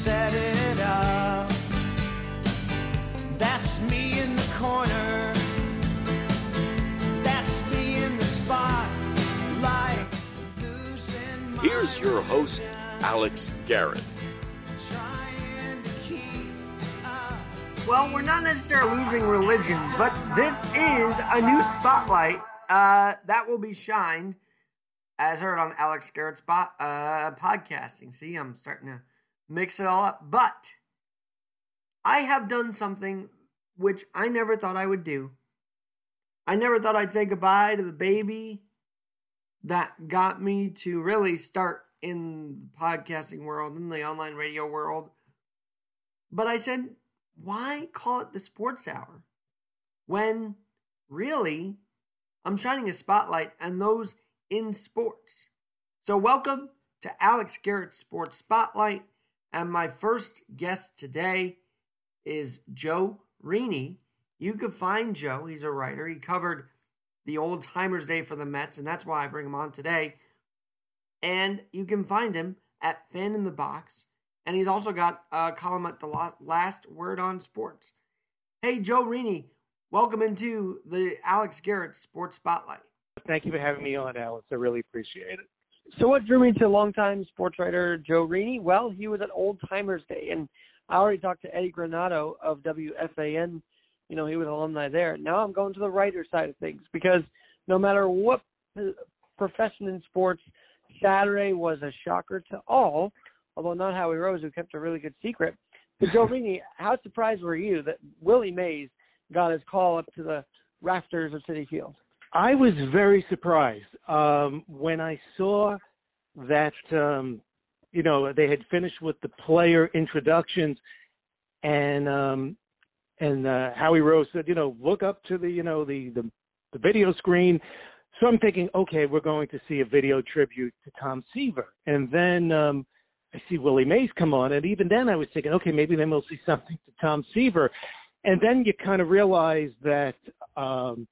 set it up. That's me in the corner. That's me in the spotlight. Here's your host, Alex Garrett. trying to keep up. Well, we're not necessarily losing religions, but this is a new spotlight uh, that will be shined, as heard on Alex Garrett's spot, uh, podcasting. See, I'm starting to mix it all up. But I have done something which I never thought I would do. I never thought I'd say goodbye to the baby that got me to really start in the podcasting world, in the online radio world. But I said, why call it the sports hour when really I'm shining a spotlight on those in sports? So, welcome to Alex Garrett's Sports Spotlight. And my first guest today is Joe Rini. You can find Joe, he's a writer. He covered the Old Timers Day for the Mets, and that's why I bring him on today. And you can find him at Fan in the Box and he's also got a column at the last word on sports. Hey, Joe Rini, welcome into the Alex Garrett Sports Spotlight. Thank you for having me on, Alex. I really appreciate it. So, what drew me to longtime sports writer Joe Rini? Well, he was at Old Timers Day, and I already talked to Eddie Granado of WFAN. You know, he was an alumni there. Now I'm going to the writer side of things because no matter what profession in sports, Saturday was a shocker to all, although not Howie Rose, who kept a really good secret. But Joe Rini, how surprised were you that Willie Mays got his call up to the rafters of Citi Field? I was very surprised um, when I saw that um, you know they had finished with the player introductions, and um, and uh, Howie Rose said, you know, look up to the you know the the, the video screen. So I'm thinking, okay, we're going to see a video tribute to Tom Seaver, and then um, I see Willie Mays come on, and even then I was thinking, okay, maybe then we'll see something to Tom Seaver, and then you kind of realize that. Um,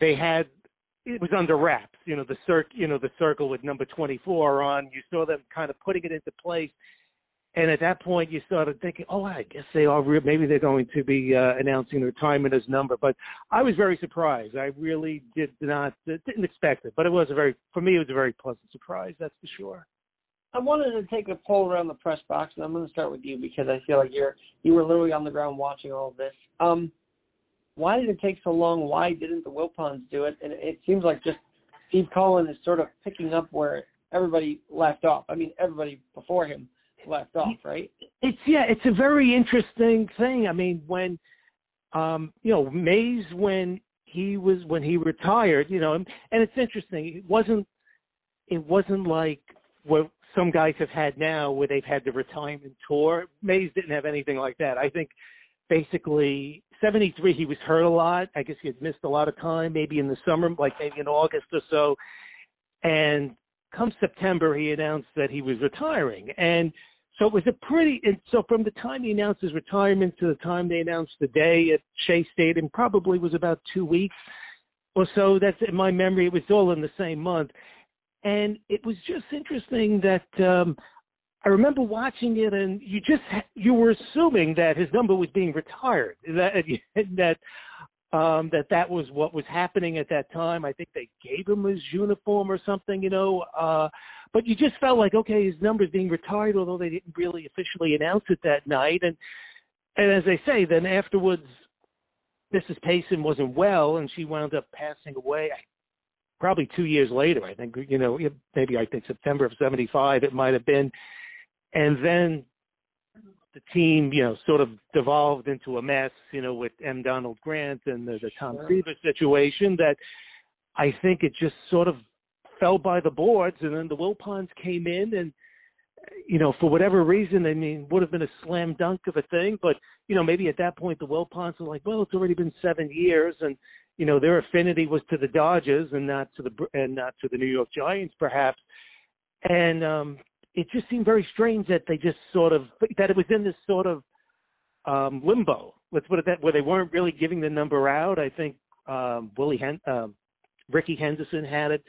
they had it was under wraps. You know the circ, you know the circle with number 24 on. You saw them kind of putting it into place, and at that point you started thinking, oh, I guess they are. Re- maybe they're going to be uh, announcing retirement as number. But I was very surprised. I really did not didn't expect it, but it was a very for me it was a very pleasant surprise. That's for sure. I wanted to take a poll around the press box, and I'm going to start with you because I feel like you're you were literally on the ground watching all of this. Um, why did it take so long? Why didn't the Wilpons do it? And it seems like just Steve Cohen is sort of picking up where everybody left off. I mean, everybody before him left off, right? It's yeah, it's a very interesting thing. I mean, when um, you know, Mays when he was when he retired, you know, and, and it's interesting. It wasn't it wasn't like what some guys have had now where they've had the retirement tour. Mays didn't have anything like that. I think basically 73 he was hurt a lot. I guess he had missed a lot of time, maybe in the summer, like maybe in August or so. And come September he announced that he was retiring. And so it was a pretty and so from the time he announced his retirement to the time they announced the day at Shea Stadium probably was about two weeks or so. That's in my memory. It was all in the same month. And it was just interesting that um I remember watching it, and you just you were assuming that his number was being retired, that that um, that that was what was happening at that time. I think they gave him his uniform or something, you know. Uh, but you just felt like okay, his number's being retired, although they didn't really officially announce it that night. And and as they say, then afterwards, Mrs. Payson wasn't well, and she wound up passing away. Probably two years later, I think. You know, maybe I think September of '75, it might have been and then the team, you know, sort of devolved into a mess, you know, with M. Donald Grant and the, the Tom Sure. Seaver situation that I think it just sort of fell by the boards and then the Wilpons came in and you know, for whatever reason, I mean, would have been a slam dunk of a thing, but you know, maybe at that point the Wilpons were like, well, it's already been seven years, and you know, their affinity was to the Dodgers and not to the and not to the New York Giants, perhaps, and um it just seemed very strange that they just sort of that it was in this sort of um limbo. Let's put it that where they weren't really giving the number out. I think um Willie Hen- um Rickey Henderson had it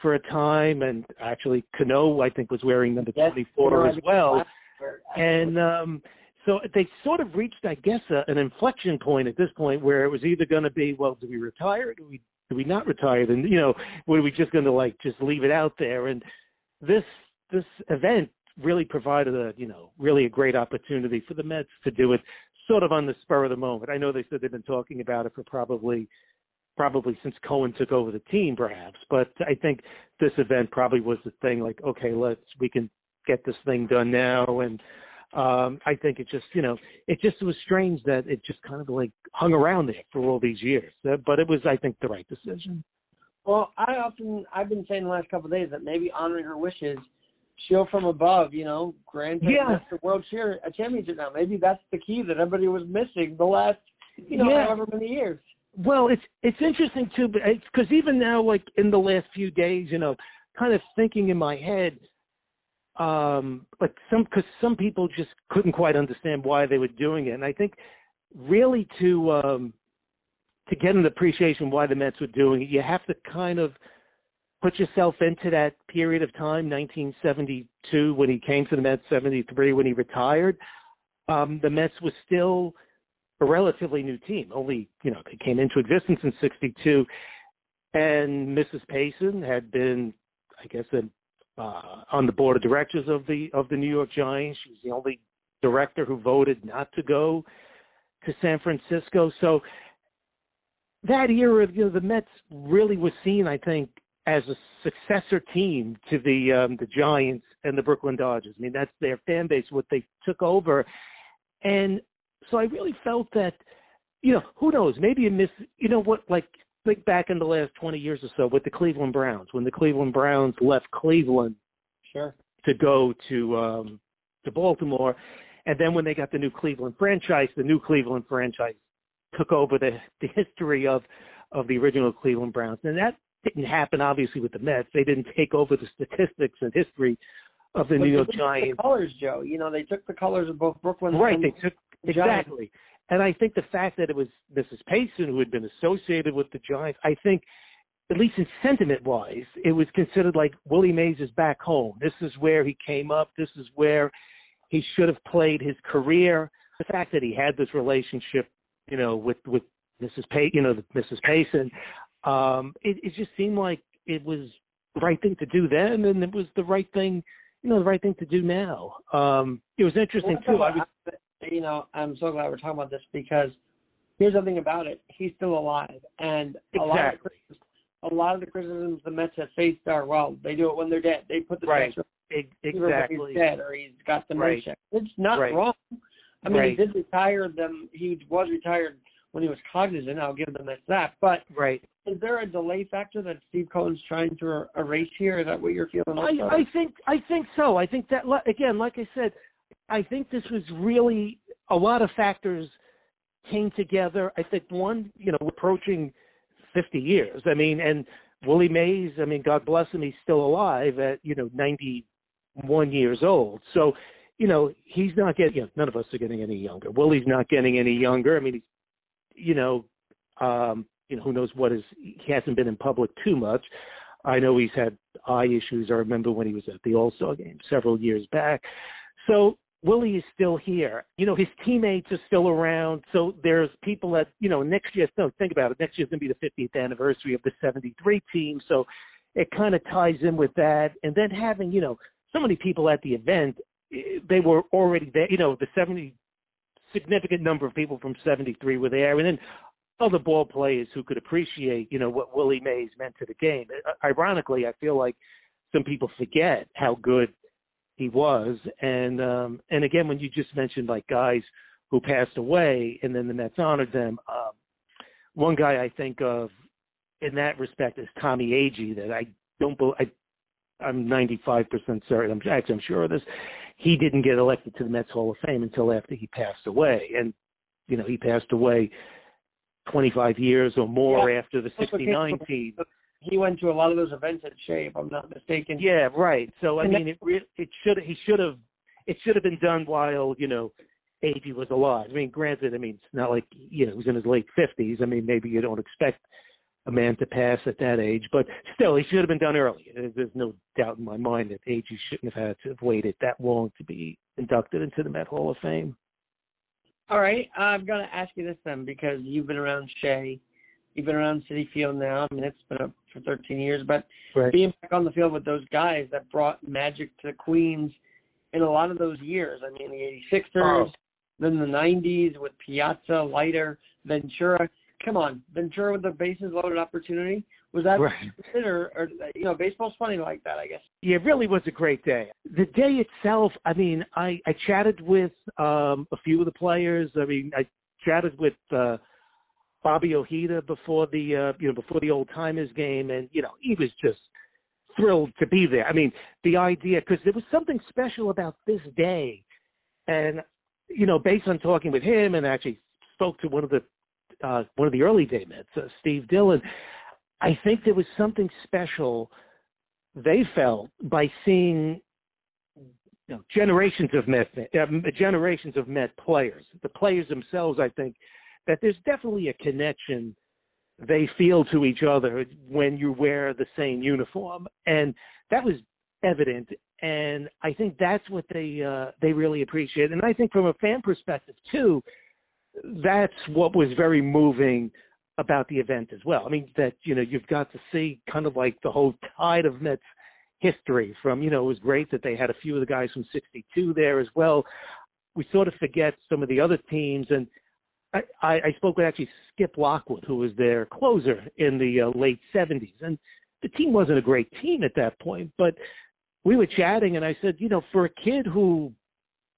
for a time, and actually Cano I think was wearing number Yes, twenty four you know, as well. and um, so they sort of reached, I guess, a, an inflection point at this point where it was either going to be, well, do we retire? Or do we do we not retire? Then you know, were we just going to like just leave it out there? And this this event really provided a you know really a great opportunity for the Mets to do it sort of on the spur of the moment. I know they said they've been talking about it for probably probably since Cohen took over the team, perhaps. But I think this event probably was the thing. Like, okay, let's we can get this thing done now. And um, I think it just, you know, it just was strange that it just kind of like hung around there for all these years. Uh, but it was, I think, the right decision. Well, I often I've been saying the last couple of days that maybe honoring her wishes, show from above, you know, grant Yeah. the World Cheer a championship now. Maybe that's the key that everybody was missing the last, you know, Yeah. however many years. Well, it's it's interesting too, because even now, like in the last few days, you know, kind of thinking in my head, um, like some because some people just couldn't quite understand why they were doing it, and I think really to um, to get an appreciation why the Mets were doing it, you have to kind of put yourself into that period of time, 1972 when he came to the Mets, 73 when he retired. Um, the Mets was still a relatively new team. Only, you know, they came into existence in 62. And Mrs. Payson had been, I guess, a, uh, on the board of directors of the of the New York Giants. She was the only director who voted not to go to San Francisco. So that era, you know, the Mets really was seen, I think, as a successor team to the um, the Giants and the Brooklyn Dodgers. I mean, that's their fan base, what they took over, and so I really felt that, you know, who knows, maybe a miss, you know what, like think back in the last 20 years or so with the Cleveland Browns, when the Cleveland Browns left Cleveland Sure. to go to um to Baltimore, and then when they got the new Cleveland franchise, the new Cleveland franchise took over the the history of of the original Cleveland Browns, and that didn't happen obviously with the Mets. They didn't take over the statistics and history of the But New York Giants. The colors, Joe. You know, they took the colors of both Brooklyn Right, and they took the Giants. exactly. And I think the fact that it was Mrs. Payson who had been associated with the Giants, I think, at least in sentiment wise, it was considered like Willie Mays is back home. This is where he came up. This is where he should have played his career. The fact that he had this relationship, you know, with with Mrs. Pay, you know, Mrs. Payson, um, it, it just seemed like it was the right thing to do then, and it was the right thing, you know, the right thing to do now. Um, it was interesting Well, too. I was you know, I'm so glad we're talking about this because here's the thing about it: he's still alive, and a lot of the, a lot of the criticisms the Mets have faced are, well, they do it when they're dead. They put the Right. pressure him when Exactly. he's dead or he's got the Right. It's not Right. wrong. I mean, Right. he did retire them. He was retired when he was cognizant. I'll give the Mets that. But Right. is there a delay factor that Steve Cohen's trying to er- erase here? Is that what you're feeling? I? I think I think so. I think that again, like I said, I think this was really a lot of factors came together. I think one, you know, approaching 50 years. I mean, and Willie Mays. I mean, God bless him, he's still alive at you know 91 years old. So, you know, he's not getting. You know, none of us are getting any younger. Willie's not getting any younger. I mean, he's, you know, um, you know, who knows what is. He hasn't been in public too much. I know he's had eye issues. I remember when he was at the All Star game several years back. So Willie is still here. You know, his teammates are still around. So there's people that, you know, next year, no, think about it. Next year's going to be the 50th anniversary of the 73 team. So it kind of ties in with that. And then having, you know, so many people at the event, eh, they were already there. You know, the 70 significant number of people from 73 were there. And then other ball players who could appreciate, you know, what Willie Mays meant to the game. Uh, Ironically, I feel like some people forget how good he was. And um and again when you just mentioned like guys who passed away and then the Mets honored them, um one guy I think of in that respect is Tommy Agee that I don't I I'm 95% certain. I'm actually I'm sure of this. He didn't get elected to the Mets Hall of Fame until after he passed away, and you know he passed away 25 years or more Yeah. after the That's 69 team. he went to a lot of those events at Shea, if I'm not mistaken. Yeah, right. So I And mean, it re- it should he should have it should have been done while you know Agee was alive. I mean, granted, I mean it's not like you know he was in his late fifties. I mean, maybe you don't expect a man to pass at that age. But still, he should have been done early. There's no doubt in my mind that Agee shouldn't have had to have waited that long to be inducted into the Met Hall of Fame. All right, I'm gonna ask you this then because you've been around Shea, you've been around Citi Field now. I mean, it's been up for 13 years, but Right. being back on the field with those guys that brought magic to Queens in a lot of those years. I mean, the 86ers, Oh. then the 90s with Piazza, Leiter, Ventura. Come on, Ventura with the bases loaded opportunity. Was that Right. or, or you know, baseball's funny like that, I guess. Yeah, it really was a great day. The day itself, I mean, I, I chatted with um, a few of the players. I mean, I chatted with uh, Bobby Ojeda before the uh, you know before the old timers game, and you know he was just thrilled to be there. I mean, the idea because there was something special about this day, and you know, based on talking with him, and actually spoke to one of the uh, one of the early day Mets, uh, Steve Dillon. I think there was something special they felt by seeing you know, generations of Met uh, generations of Met players. The players themselves, I think, that there's definitely a connection they feel to each other when you wear the same uniform, and that was evident. And I think that's what they uh, they really appreciate. And I think from a fan perspective too, that's what was very moving about the event as well. I mean that you know you've got to see kind of like the whole tide of Mets history from you know it was great that they had a few of the guys from 62 there as well. We sort of forget some of the other teams and I, I, I spoke with actually Skip Lockwood who was their closer in the uh, late 70s and the team wasn't a great team at that point but we were chatting and I said you know for a kid who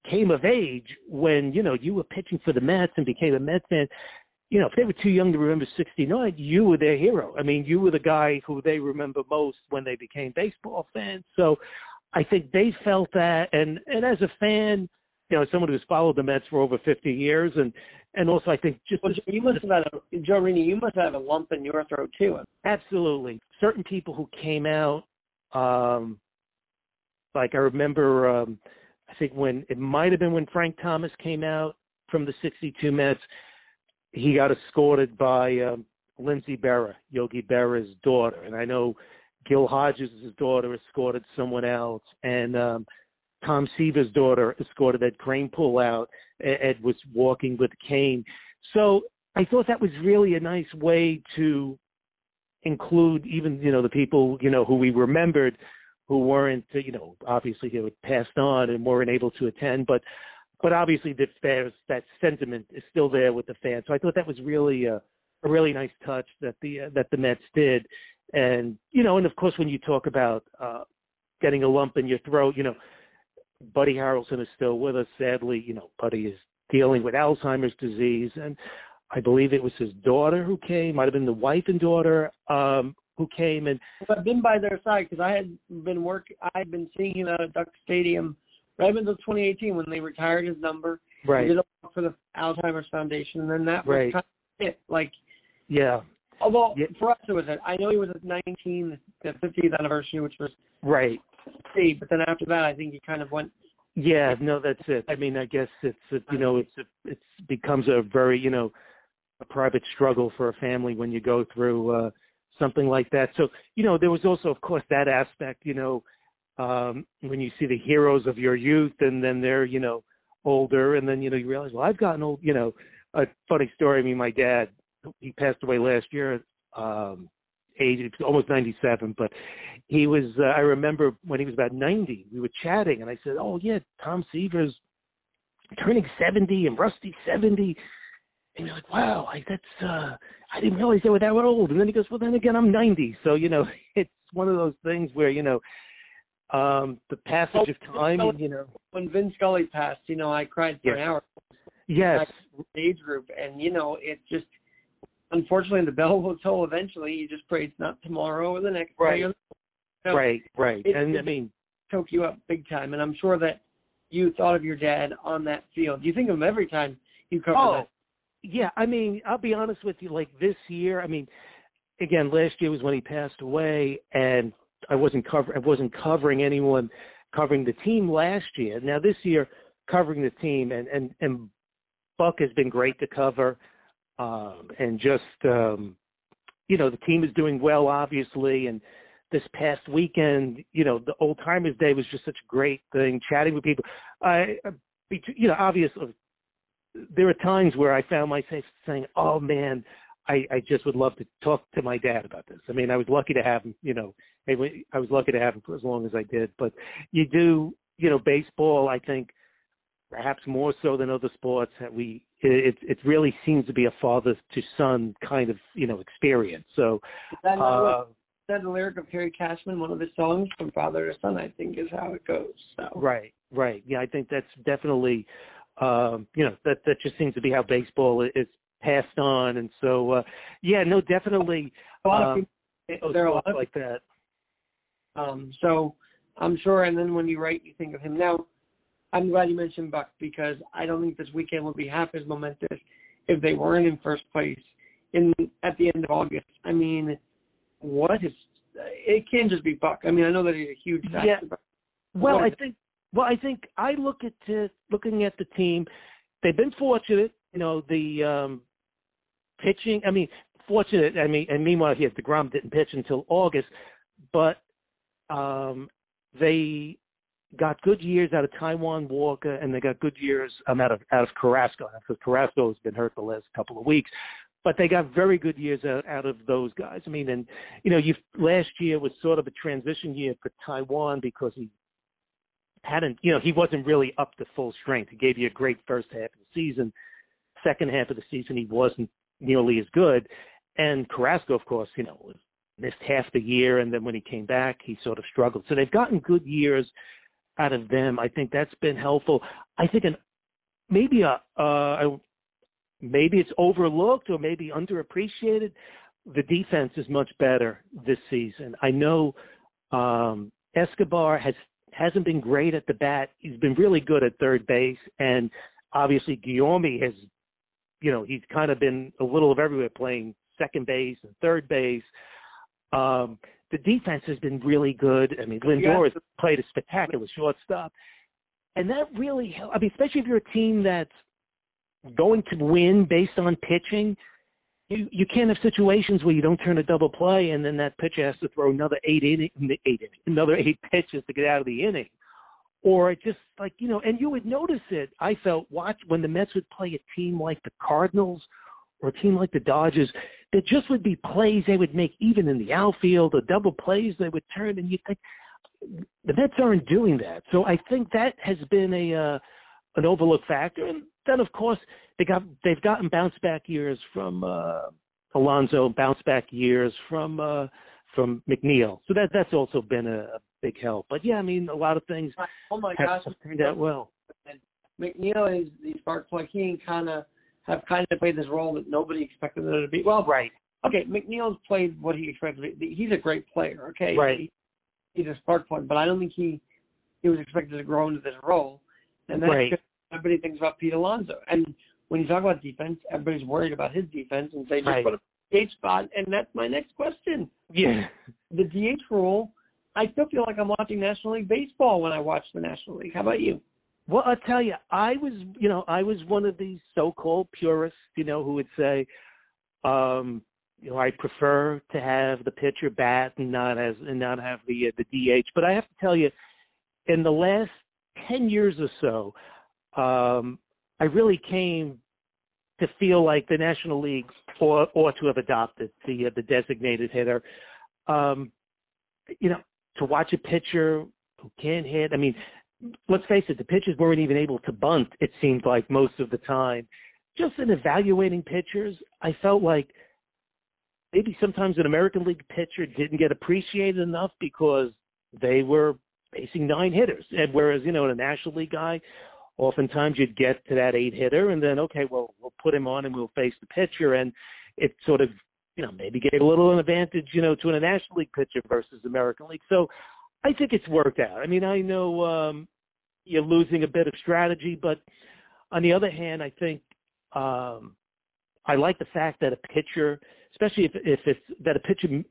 came of age when you know you were pitching for the Mets and became a Mets fan you know, if they were too young to remember 69, you were their hero. I mean, you were the guy who they remember most when they became baseball fans. So I think they felt that. And, and as a fan, you know, someone who's followed the Mets for over 50 years, and, and also I think just Well, you must have had a Joe Rini, you must have had a lump in your throat too. Absolutely. Certain people who came out, um, like I remember, um, I think when it might have been when Frank Thomas came out from the 62 Mets, he got escorted by um, Lindsay Berra, Yogi Berra's daughter. And I know Gil Hodges' daughter escorted someone else. And um, Tom Seaver's daughter escorted Ed Kranepool out. Ed was walking with cane. So I thought that was really a nice way to include even you know the people you know who we remembered who weren't you know obviously they were passed on and weren't able to attend but but obviously that there's that sentiment is still there with the fans. So i thought that was really a, a really nice touch that the uh, that the mets did. And you know and of course when you talk about uh getting a lump in your throat you know buddy harrelson is still with us sadly you know buddy is dealing with alzheimer's disease. And I believe it was his daughter who came, might have been the wife and daughter um, who came, and I've been by their side because I had been work. I had been seeing him out at Duck Stadium right until 2018 when they retired his number. He right, did a for the Alzheimer's Foundation, and then that was Right. kind of it. Like, yeah, although Yeah. for us it was, a, I know he was at 19, the 50th anniversary, which was right, great. But then after that, I think he kind of went. yeah. No, that's it. I mean, I guess it's a, you know, it's a, it's becomes a very you know a private struggle for a family when you go through uh, something like that. So you know, there was also, of course, that aspect. You know, um, when you see the heroes of your youth, and then they're you know older, and then you know you realize, well, I've gotten old. You know, a funny story. I mean, my dad, he passed away last year. Um, age almost 97 but he was uh, i remember when he was about 90 we were chatting and i said oh yeah tom seaver's turning 70 and rusty 70 and you're like wow I, that's uh i didn't realize they were that old and then he goes well then again i'm 90 so you know it's one of those things where you know um the passage of time you know When Vin Scully passed, you know, I cried for Yes. an hour. yes age group, and you know, it's just unfortunately the bell will toll eventually. You just pray it's not tomorrow or the next Right. day. So right right it- and i it- mean choke you up big time. And I'm sure that you thought of your dad on that field. You think of him every time you cover Oh, that. Yeah. I mean, I'll be honest with you. Like this year, I mean, again, last year was when he passed away, and I wasn't cover. I wasn't covering anyone covering the team last year. Now this year, covering the team, and and and Buck has been great to cover, um, and just um, you know the team is doing well, obviously, and this past weekend, you know, the old timers day was just such a great thing. Chatting with people, I, you know, obviously, there are times where I found myself saying, "Oh man, I, I just would love to talk to my dad about this." I mean, I was lucky to have him, you know, I was lucky to have him for as long as I did. But you do, you know, baseball. I think perhaps more so than other sports that we it it really seems to be a father to son kind of you know experience. So. Uh, that the lyric of Harry Cashman, one of his songs from Father to Son, I think is how it goes. So. Right, right. Yeah, I think that's definitely, um, you know, that that just seems to be how baseball is passed on, and so uh, yeah, no, definitely. A lot um, of people, there are a lot like that. Um, so I'm sure, and then when you write, you think of him. Now, I'm glad you mentioned Buck because I don't think this weekend would be half as momentous if they weren't in first place in at the end of August. I mean, what is it can't just be Buck. I mean, I know that he's a huge. Yeah. Well, I think well, I think I look at uh, looking at the team. They've been fortunate, you know, the um pitching. I mean, fortunate. I mean, and meanwhile, yes, deGrom didn't pitch until August, but um they got good years out of Taijuan Walker, and they got good years um, out of out of Carrasco because Carrasco has been hurt the last couple of weeks but they got very good years out, out of those guys. I mean, and you know, you last year was sort of a transition year for Taijuan because he hadn't, you know, he wasn't really up to full strength. He gave you a great first half of the season. Second half of the season, he wasn't nearly as good. And Carrasco, of course, you know, missed half the year, and then when he came back, he sort of struggled. So they've gotten good years out of them. I think that's been helpful. I think an maybe a uh, maybe it's overlooked or maybe underappreciated. The defense is much better this season. I know um, Escobar has hasn't been great at the bat. He's been really good at third base, and obviously Guillorme has, you know, he's kind of been a little of everywhere, playing second base and third base. Um, the defense has been really good. I mean, Lindor has played a spectacular shortstop, and that really, I mean, especially if you're a team that's going to win based on pitching, you you can't have situations where you don't turn a double play and then that pitcher has to throw another eight inning, eight another eight pitches to get out of the inning, or just like you know, and you would notice it. I felt watch when the Mets would play a team like the Cardinals or a team like the Dodgers. There just would be plays they would make even in the outfield or double plays they would turn, and you think the Mets aren't doing that. So I think that has been a uh, an overlooked factor. And then, of course, they got they've gotten bounce back years from uh, Alonso, bounce back years from uh, from McNeil. So that that's also been a, a big help. But yeah, I mean, a lot of things. Oh my have, gosh, turned out well. And McNeil is the spark plug. He kind of have kind of played this role that nobody expected him to be. Well, right. Okay, McNeil's played what he expected. He's a great player. Okay, right. He, he's a spark plug, but I don't think he he was expected to grow into this role. And that's right. everybody thinks about Pete Alonso. And when you talk about defense, everybody's worried about his defense and say just right. put a DH spot. And that's my next question. Yeah. The DH rule. I still feel like I'm watching National League baseball when I watch the National League. How about you? Well, I'll tell you, I was, you know, I was one of these so-called purists, you know, who would say, um, you know, I prefer to have the pitcher bat and not as and not have the uh, the DH. But I have to tell you, in the last ten years or so, um, I really came to feel like the National League ought, ought to have adopted the uh, the designated hitter. Um, you know, to watch a pitcher who can't hit. I mean, let's face it, the pitchers weren't even able to bunt. It seemed like most of the time. Just in evaluating pitchers, I felt like maybe sometimes an American League pitcher didn't get appreciated enough because they were facing nine hitters, and whereas you know, a National League guy, oftentimes you'd get to that eight hitter, and then okay, well, we'll put him on and we'll face the pitcher, and it sort of you know maybe gave a little an advantage you know to a National League pitcher versus American League. So I think it's worked out. I mean, I know um, you're losing a bit of strategy, but on the other hand, I think um, I like the fact that a pitcher, especially if if it's that a pitcher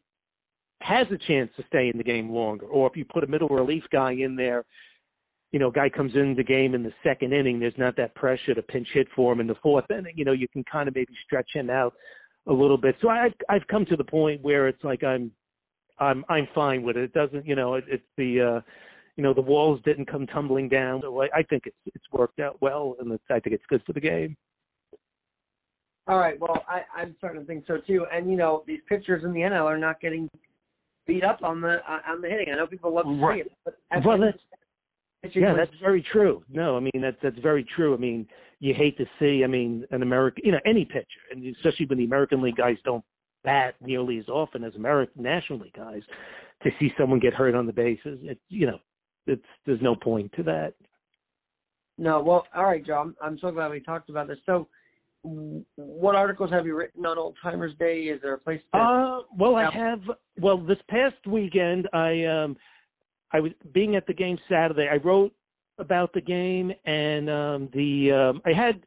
has a chance to stay in the game longer, or if you put a middle relief guy in there, you know, guy comes in the game in the second inning, there's not that pressure to pinch hit for him in the fourth inning. You know, you can kind of maybe stretch him out a little bit. So I've I've come to the point where it's like I'm I'm I'm fine with it. It doesn't, you know, it, it's the uh you know the walls didn't come tumbling down. So I, I think it's it's worked out well, and it's, I think it's good for the game. All right. Well, I, I'm starting to think so too. And you know, these pitchers in the NL are not getting beat up on the on the hitting. I know people love to Right. see it, but at Well, the- Yeah, that's very true. No, I mean that's that's very true. I mean, you hate to see, I mean, an American, you know, any pitcher, and especially when the American League guys don't bat nearly as often as American National League guys, to see someone get hurt on the bases, it, you know, it's there's no point to that. No, well, all right, Joe. I'm, I'm so glad we talked about this. So, w- what articles have you written on Old Timers Day? Is there a place to? Uh, well, I have. Well, this past weekend, I um, I was being at the game Saturday. I wrote about the game, and um, the um, I had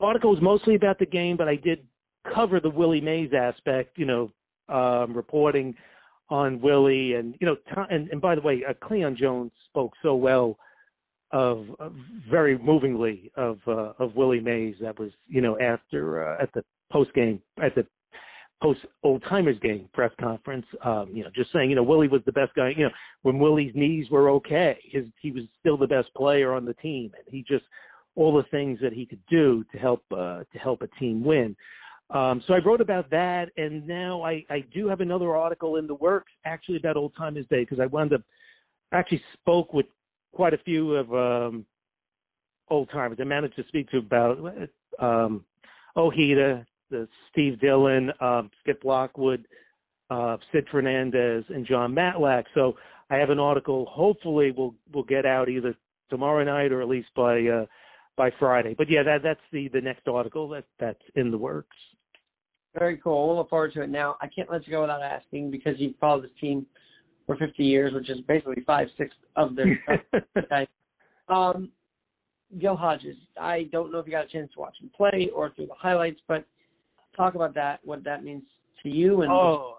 articles mostly about the game, but I did cover the Willie Mays aspect. You know, um, reporting on Willie, and you know, Tom, and, and by the way, uh, Cleon Jones spoke so well of, of very movingly of uh, of Willie Mays. That was you know after uh, at the post game at the post old timers game press conference. Um, you know, just saying you know Willie was the best guy. You know, when Willie's knees were okay, his he was still the best player on the team, and he just all the things that he could do to help uh, to help a team win. Um, so I wrote about that, and now I, I do have another article in the works, actually about Old Timers Day, because I wound up actually spoke with quite a few of um, old timers. I managed to speak to about um, Ojeda, the Steve Dillon, um, Skip Lockwood, uh, Sid Fernandez, and Jon Matlack. So I have an article. Hopefully, we'll we'll get out either tomorrow night or at least by uh, by Friday. But yeah, that that's the the next article that that's in the works. Very cool. We'll look forward to it. Now, I can't let you go without asking because you've followed this team for 50 years, which is basically five sixths of their. okay. Um, Gil Hodges. I don't know if you got a chance to watch him play or through the highlights, but talk about that. What that means to you and oh,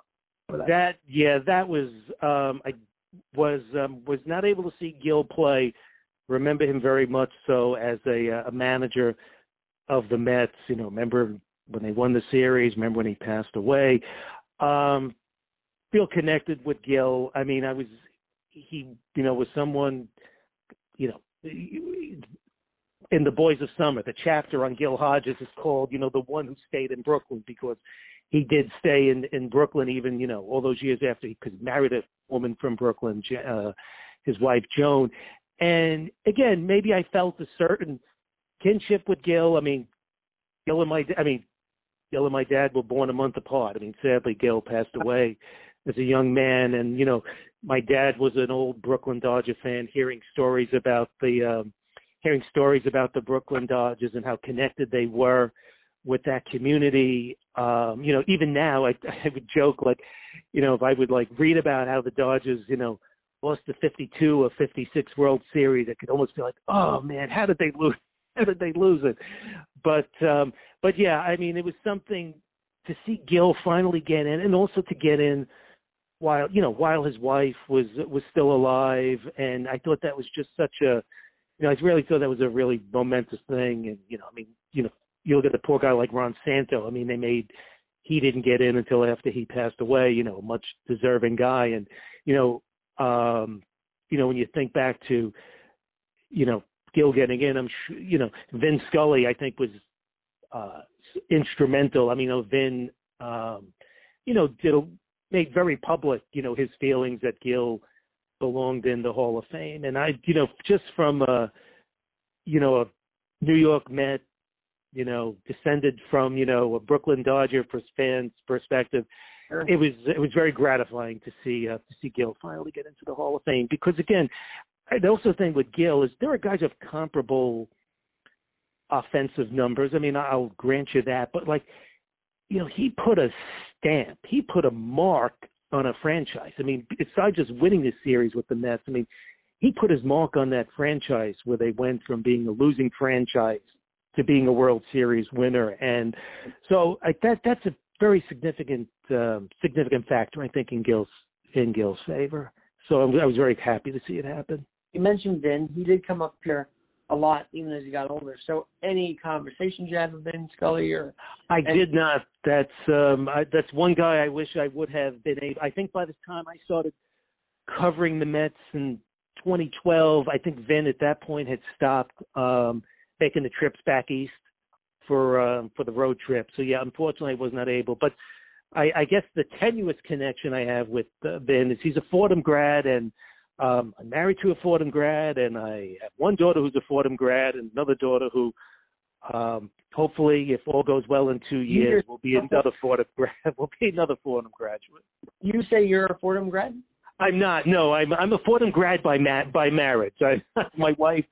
that. yeah, that was um I was um was not able to see Gil play. Remember him very much so as a uh, a manager of the Mets, you know, remember when they won the series, remember when he passed away. Um feel connected with Gil. I mean, I was he you know was someone you know in the Boys of Summer, the chapter on Gil Hodges is called, you know, the one who stayed in Brooklyn because he did stay in in Brooklyn even you know all those years after he could married a woman from Brooklyn, uh, his wife Joan, and again maybe I felt a certain kinship with Gil. I mean, Gil and my I mean, Gil and my dad were born a month apart. I mean, sadly Gil passed away as a young man, and you know my dad was an old Brooklyn Dodger fan, hearing stories about the um, hearing stories about the Brooklyn Dodgers and how connected they were with that community. Um, you know, even now I, I would joke like, you know, if I would like read about how the Dodgers, you know, lost the 52 or 56 World Series, it could almost be like, oh man, how did they lose? How did they lose it? But um, but yeah, I mean, it was something to see Gil finally get in, and also to get in while you know while his wife was was still alive, and I thought that was just such a you know, I really thought that was a really momentous thing. And, you know, I mean, you know, you look at the poor guy like Ron Santo. I mean, they made, he didn't get in until after he passed away, you know, a much deserving guy. And, you know, um, you know, when you think back to, you know, Gil getting in, I'm sure, you know, Vin Scully, I think was, uh, instrumental. I mean, you know, Vin, um, you know, did, made very public, you know, his feelings that Gil, belonged in the Hall of Fame. And I, you know, just from a, you know, a New York Met, you know, descended from, you know, a Brooklyn Dodger fan's perspective, Sure. it was it was very gratifying to see uh, to see Gil finally get into the Hall of Fame because again, I also think with Gil is there are guys of comparable offensive numbers. I mean, I'll grant you that, but like, you know, he put a stamp, he put a mark on a franchise. I mean, besides just winning this series with the Mets, I mean, he put his mark on that franchise where they went from being a losing franchise to being a World Series winner, and so I, that that's a very significant um, significant factor, I think, in Gil's in Gil's favor. So I was very happy to see it happen. You mentioned Vin. He did come up here a lot even as he got older. So any conversations you had with Vin Scully or I And- did not. That's um I, that's one guy I wish I would have been able. I think by the time I started covering the Mets in 2012, I think Vin at that point had stopped um making the trips back east for um for the road trip. So yeah, unfortunately I was not able. But I, I guess the tenuous connection I have with uh, Vin is he's a Fordham grad and um I'm married to a Fordham grad and I have one daughter who's a Fordham grad and another daughter who um hopefully if all goes well in two years will be another Fordham grad will be another Fordham graduate. you say you're a Fordham grad? I'm not. No, I'm I'm a Fordham grad by ma- by marriage. I, my wife,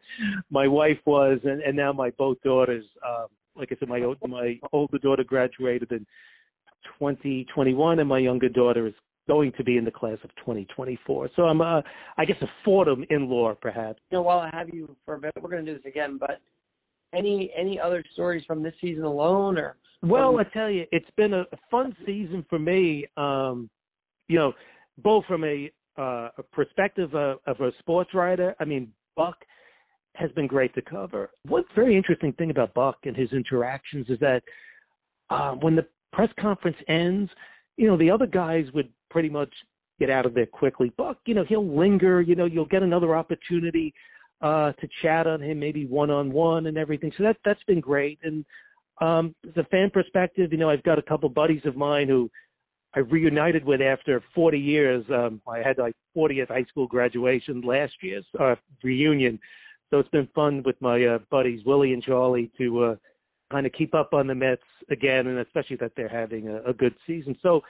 my wife was, and, and now my both daughters. Um, like I said, my my older daughter graduated in 2021, and my younger daughter is going to be in the class of 2024. So I'm, uh, I guess, a Fordham in-law, perhaps. You know, while I have you for a bit, we're going to do this again. But any any other stories from this season alone, or Well, I tell you, it's been a, a fun season for me. Um, you know, both from a, uh, a perspective of, of a sports writer. I mean, Buck has been great to cover. One very interesting thing about Buck and his interactions is that uh, when the press conference ends, you know, the other guys would pretty much get out of there quickly. Buck, you know, he'll linger. You know, you'll get another opportunity uh, to chat on him, maybe one on one and everything. So that that's been great. And um, a fan perspective, you know, I've got a couple buddies of mine who I reunited with after 40 years. Um, I had like 40th high school graduation last year's uh, reunion, so it's been fun with my uh, buddies Willie and Charlie to uh, kind of keep up on the Mets again, and especially that they're having a, a good season. So,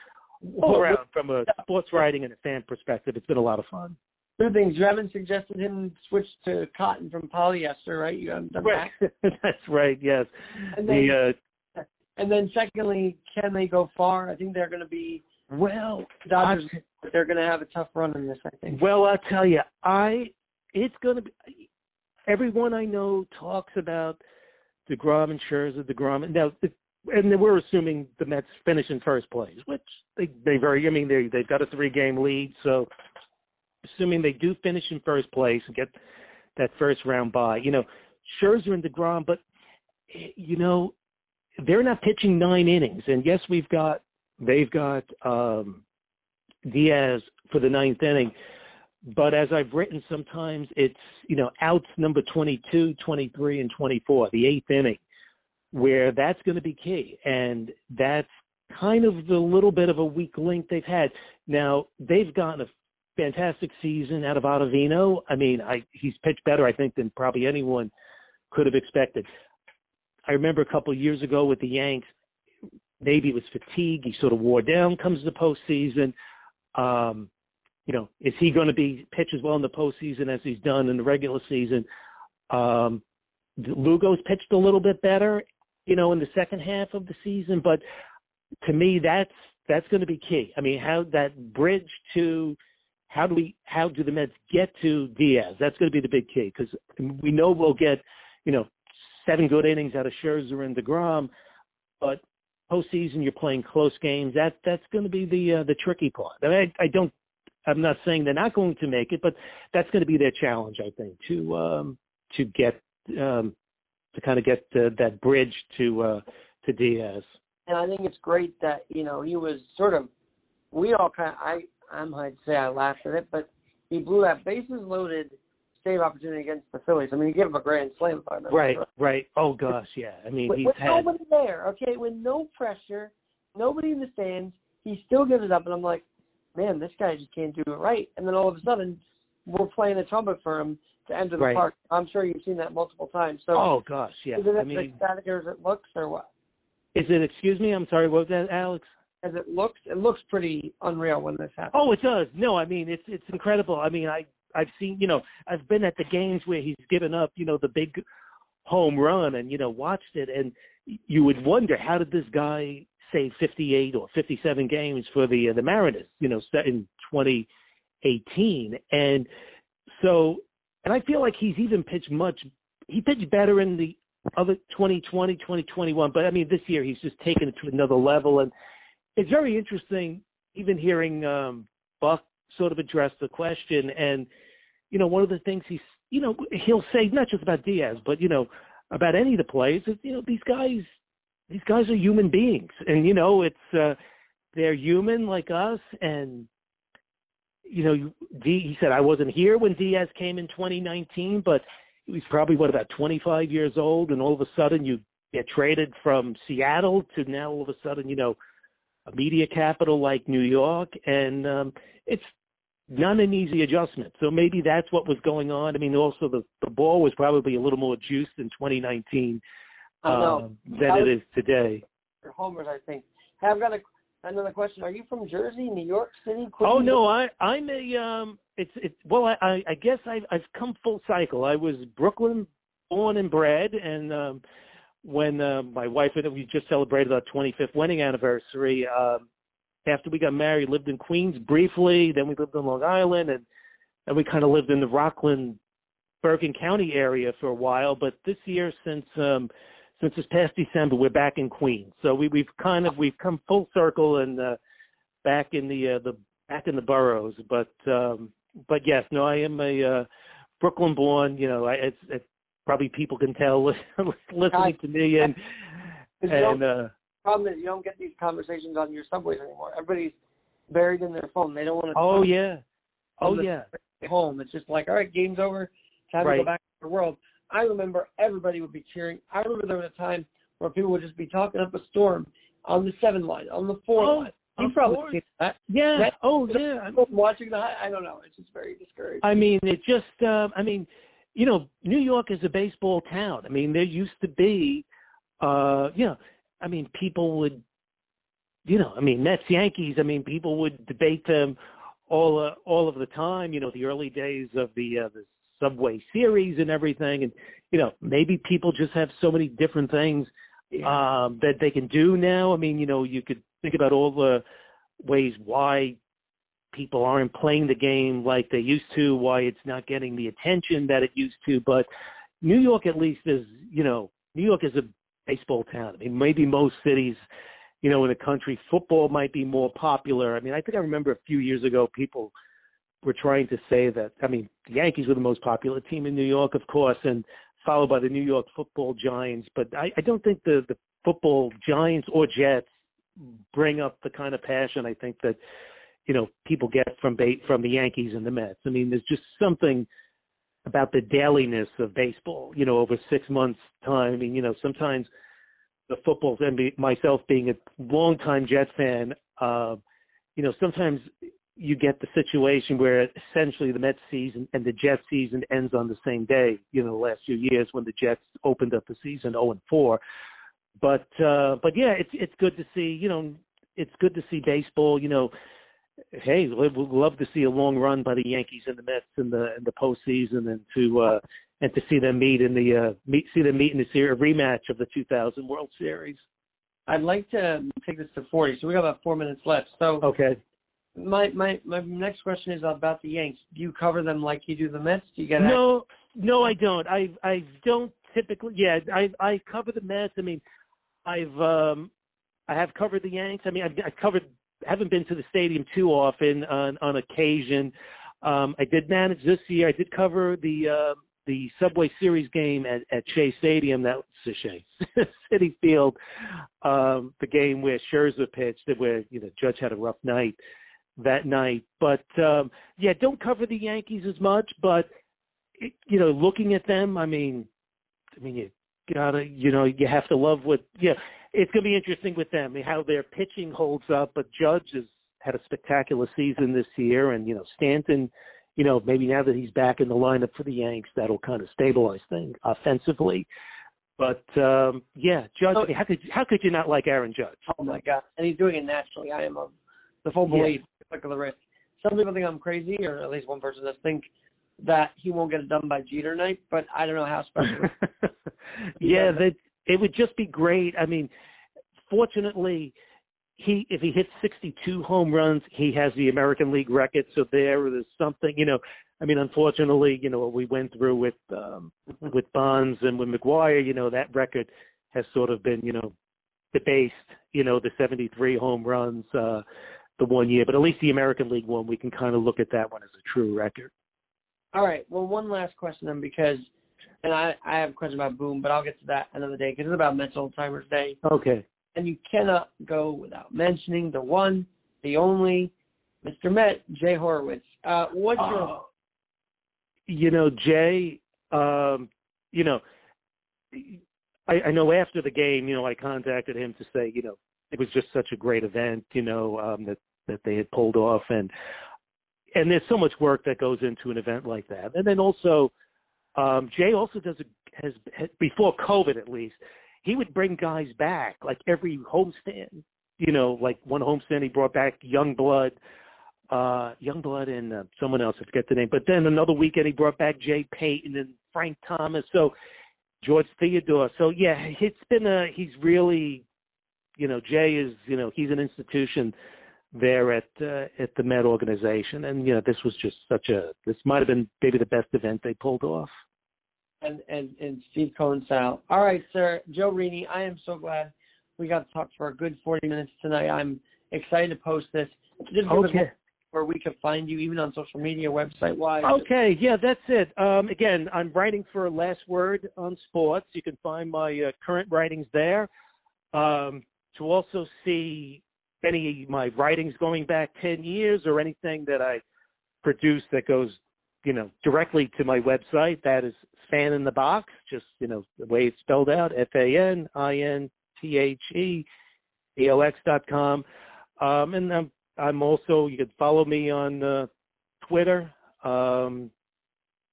all around from a sports writing and a fan perspective, it's been a lot of fun. two things? You haven't suggested him switch to cotton from polyester, right? You haven't done that. That's right. Yes. And then, The uh, and then secondly, can they go far? I think they're going to be well, Dodgers. They're going to have a tough run in this. I think. Well, I'll tell you, I it's going to be. Everyone I know talks about deGrom and Scherzer, deGrom. and Now, it- and we're assuming the Mets finish in first place, which they they very. I mean, they they've got a three game lead, so assuming they do finish in first place and get that first round bye, you know, Scherzer and deGrom, but you know, they're not pitching nine innings, and yes, we've got they've got um Diaz for the ninth inning. But as I've written sometimes, it's, you know, outs number 22, 23, and 24, the eighth inning, where that's going to be key. And that's kind of the little bit of a weak link they've had. Now, they've gotten a fantastic season out of Ottavino. I mean, I, he's pitched better, I think, than probably anyone could have expected. I remember a couple of years ago with the Yanks, maybe it was fatigue. He sort of wore down, comes the postseason. Um, you know, is he going to be pitch as well in the postseason as he's done in the regular season? Um, Lugo's pitched a little bit better, you know, in the second half of the season, but to me, that's that's going to be key. I mean, how that bridge to how do we how do the Mets get to Diaz? That's going to be the big key because we know we'll get, you know, seven good innings out of Scherzer and deGrom, but postseason you're playing close games. That that's going to be the uh, the tricky part. I, mean, I I don't I'm not saying they're not going to make it, but that's going to be their challenge, I think, to um, to get um, to kind of get uh, that bridge to uh, to Diaz. and I think it's great that you know he was sort of. We all kind of. I I'm I'd say I laughed at it, but he blew that bases loaded save opportunity against the Phillies. I mean, he gave him a grand slam. If I remember Right, right. Oh gosh, yeah. I mean, With, he's with had nobody there, okay, with no pressure, nobody in the stands, he still gives it up, and I'm like, man, this guy just can't do it right. And then all of a sudden, we're playing a trumpet for him to enter the Right. park. I'm sure you've seen that multiple times. So oh gosh, yeah. is it I as mean, ecstatic as it looks, or what? is it? Excuse me. I'm sorry. What was that, Alex? As it looks, it looks pretty unreal when this happens. Oh, it does. No, I mean it's it's incredible. I mean, I I've seen you know I've been at the games where he's given up you know the big home run and you know watched it and you would wonder how did this guy save 58 or 57 games for the uh, the Mariners you know in 2018 and so and I feel like he's even pitched much he pitched better in the other 2020 2021 but I mean this year he's just taken it to another level and it's very interesting even hearing um Buck sort of address the question and you know one of the things he you know, he'll say not just about Diaz, but you know, about any of the players. that, You know, these guys, these guys are human beings, and you know, it's uh, they're human like us, and you know, D, he said I wasn't here when Diaz came in 2019, but he was probably what about 25 years old, and all of a sudden you get traded from Seattle to now all of a sudden, you know, a media capital like New York, and um, it's not an easy adjustment. So maybe that's what was going on. I mean, also the the ball was probably a little more juiced in 2019 I know. um, than it is today. Homers, I think. Hey, I've got a, another question. Are you from Jersey, New York City? Oh no, I I'm a um it's it's well I I, I guess I've I've come full cycle. I was Brooklyn born and bred and um when uh, my wife and I, we just celebrated our 25th wedding anniversary um after we got married lived in Queens briefly, then we lived on Long Island and and we kind of lived in the Rockland Bergen County area for a while, but this year since um since this past December we're back in Queens. So we we've kind of we've come full circle and uh back in the uh, the back in the boroughs. But um but yes, no, I am a uh, Brooklyn born. You know, I, it's, it's probably people can tell listening to me and and uh problem is you don't get these conversations on your subways anymore. Everybody's buried in their phone. They don't want to oh yeah, oh yeah, home. It's just like, all right, game's over. Time to go back to the world. I remember everybody would be cheering. I remember there was a time where people would just be talking up a storm on the seven line, on the four Oh, line. You probably seen that. yeah. That- oh yeah. People watching the high, I don't know. It's just very discouraging. I mean, it just, uh, I mean, you know, New York is a baseball town. I mean, there used to be, uh, you know, I mean, people would, you know, I mean, Mets, Yankees. I mean, people would debate them all, uh, all of the time. You know, the early days of the uh, the Subway Series and everything, and you know, maybe people just have so many different things um, that they can do now. I mean, you know, you could think about all the ways why people aren't playing the game like they used to, why it's not getting the attention that it used to. But New York, at least, is you know, New York is a baseball town. I mean, maybe most cities, you know, in the country, football might be more popular. I mean, I think I remember a few years ago, people were trying to say that. I mean, the Yankees were the most popular team in New York, of course, and followed by the New York Football Giants. But I, I don't think the the football Giants or Jets bring up the kind of passion I think that you know people get from ba- from the Yankees and the Mets. I mean, there's just something about the dailiness of baseball. You know, over six months' time. I mean, you know, sometimes the football and myself being a longtime Jet fan, uh, you know, sometimes you get the situation where essentially the Mets season and the Jets season ends on the same day. You know, the last few years when the Jets opened up the season 0 and 4. But uh, but yeah, it's it's good to see. You know, it's good to see baseball. You know, hey, we'd love to see a long run by the Yankees and the Mets in the in the postseason, and to uh, and to see them meet in the uh, meet see them meet in the series rematch of the 2000 World Series. I'd like to take this to 40, so we got about four minutes left. So Okay. My my my next question is about the Yanks. Do you cover them like you do the Mets? Do you get No, no, I don't. I I don't typically. Yeah, I I cover the Mets. I mean, I've um I have covered the Yanks. I mean, I've, I've covered. Haven't been to the stadium too often on on occasion. Um, I did manage this year. I did cover the uh, the Subway Series game at at Shea Stadium. That was Shea Citi Field. Um, the game where Scherzer pitched, where you know Judge had a rough night that night. But um, yeah, don't cover the Yankees as much. But it, you know, looking at them, I mean, I mean, you gotta, you know, you have to love what. Yeah, it's gonna be interesting with them how their pitching holds up. But Judge has had a spectacular season this year, and you know, Stanton. You know, maybe now that he's back in the lineup for the Yanks, that'll kind of stabilize things offensively. But um yeah, Judge. Oh. how could how could you not like Aaron Judge? Oh my god! And he's doing it nationally. I am of the full Yeah. belief. Look at the risk. Some people think I'm crazy, or at least one person does think that he won't get it done by Jeter night. But I don't know how special. yeah, that it would just be great. I mean, fortunately, he if he hits 62 home runs, he has the American League record. So there there is something, you know. I mean, unfortunately, you know what we went through with um with Bonds and with McGwire. You know that record has sort of been, you know, debased. You know, the 73 home runs uh the one year, but at least the American League one, we can kind of look at that one as a true record. All right. Well, one last question then, because, and I I have a question about Boom, but I'll get to that another day because it's about Met Old Timers Day, Okay. and you cannot go without mentioning the one, the only, Mr. Met, Jay Horowitz. Uh, what's your Oh. you know, Jay, um, you know, I, I know after the game, you know, I contacted him to say, you know, it was just such a great event, you know, um, that that they had pulled off, and and there's so much work that goes into an event like that, and then also, um, Jay also does a, has, has before COVID at least, he would bring guys back like every homestand, you know, like one homestand he brought back young blood uh Youngblood and uh, someone else, I forget the name. But then another weekend he brought back Jay Payton and Frank Thomas. So George Theodore. So yeah, it's been a he's really you know, Jay is, you know, he's an institution there at uh, at the Met organization and you know, this was just such a this might have been maybe the best event they pulled off. and and and Steve Cohen style. All right, sir, Joe Rini. I am so glad we got to talk for a good 40 minutes tonight. I'm excited to post this. Just Okay. where we can find you, even on social media, website wise. Okay, yeah, that's it. Um, again, I'm writing for Last Word on Sports. You can find my uh, current writings there. Um, to also see any my writings going back 10 years or anything that I produce that goes, you know, directly to my website, that is Fan in the Box, just, you know, the way it's spelled out, F-A-N-I-N-T-H-E, dot com. Um, and I'm, I'm also, you can follow me on uh, Twitter. Um,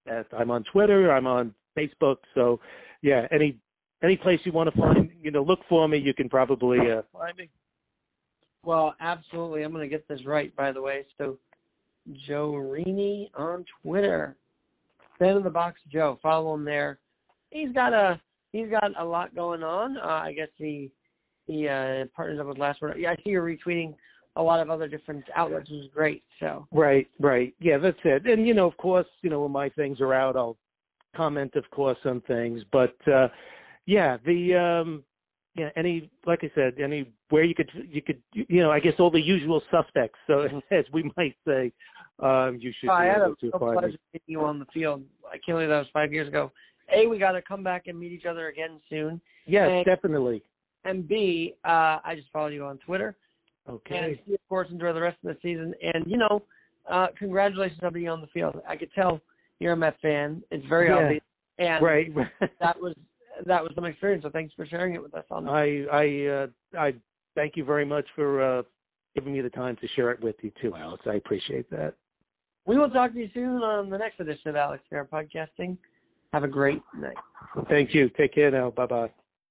at, I'm on Twitter. I'm on Facebook. So, yeah, any any place you want to find, you know, look for me. You can probably uh, find me. Well, absolutely. I'm going to get this right, by the way. So, Joe Rini on Twitter. Fan of the Box Joe. Follow him there. He's got a he's got a lot going on. Uh, I guess he he uh, partners up with Last Word. Yeah, I see you're retweeting a lot of other different outlets, which is great. So, Right, right. Yeah, that's it. And you know, of course, you know, when my things are out, I'll comment, of course, on things. But uh yeah, the um yeah, any like I said, any where you could you could you know, I guess all the usual suspects. So as we might say, um you should I be had able a, to a pleasure meeting you on the field. I can't believe that was five years ago. A, we got to come back and meet each other again soon. Yes, and- definitely. And B, uh, I just followed you on Twitter. And Okay. C, of course, enjoy the rest of the season. And, you know, uh, congratulations on being on the field. I could tell you're a Met fan. It's very Yeah. obvious. And Right. that was that was some experience. So thanks for sharing it with us on I I uh I thank you very much for uh giving me the time to share it with you too, Alex. I appreciate that. We will talk to you soon on the next edition of Alex Fair Podcasting. Have a great night. Thank you. Take care now. Bye bye.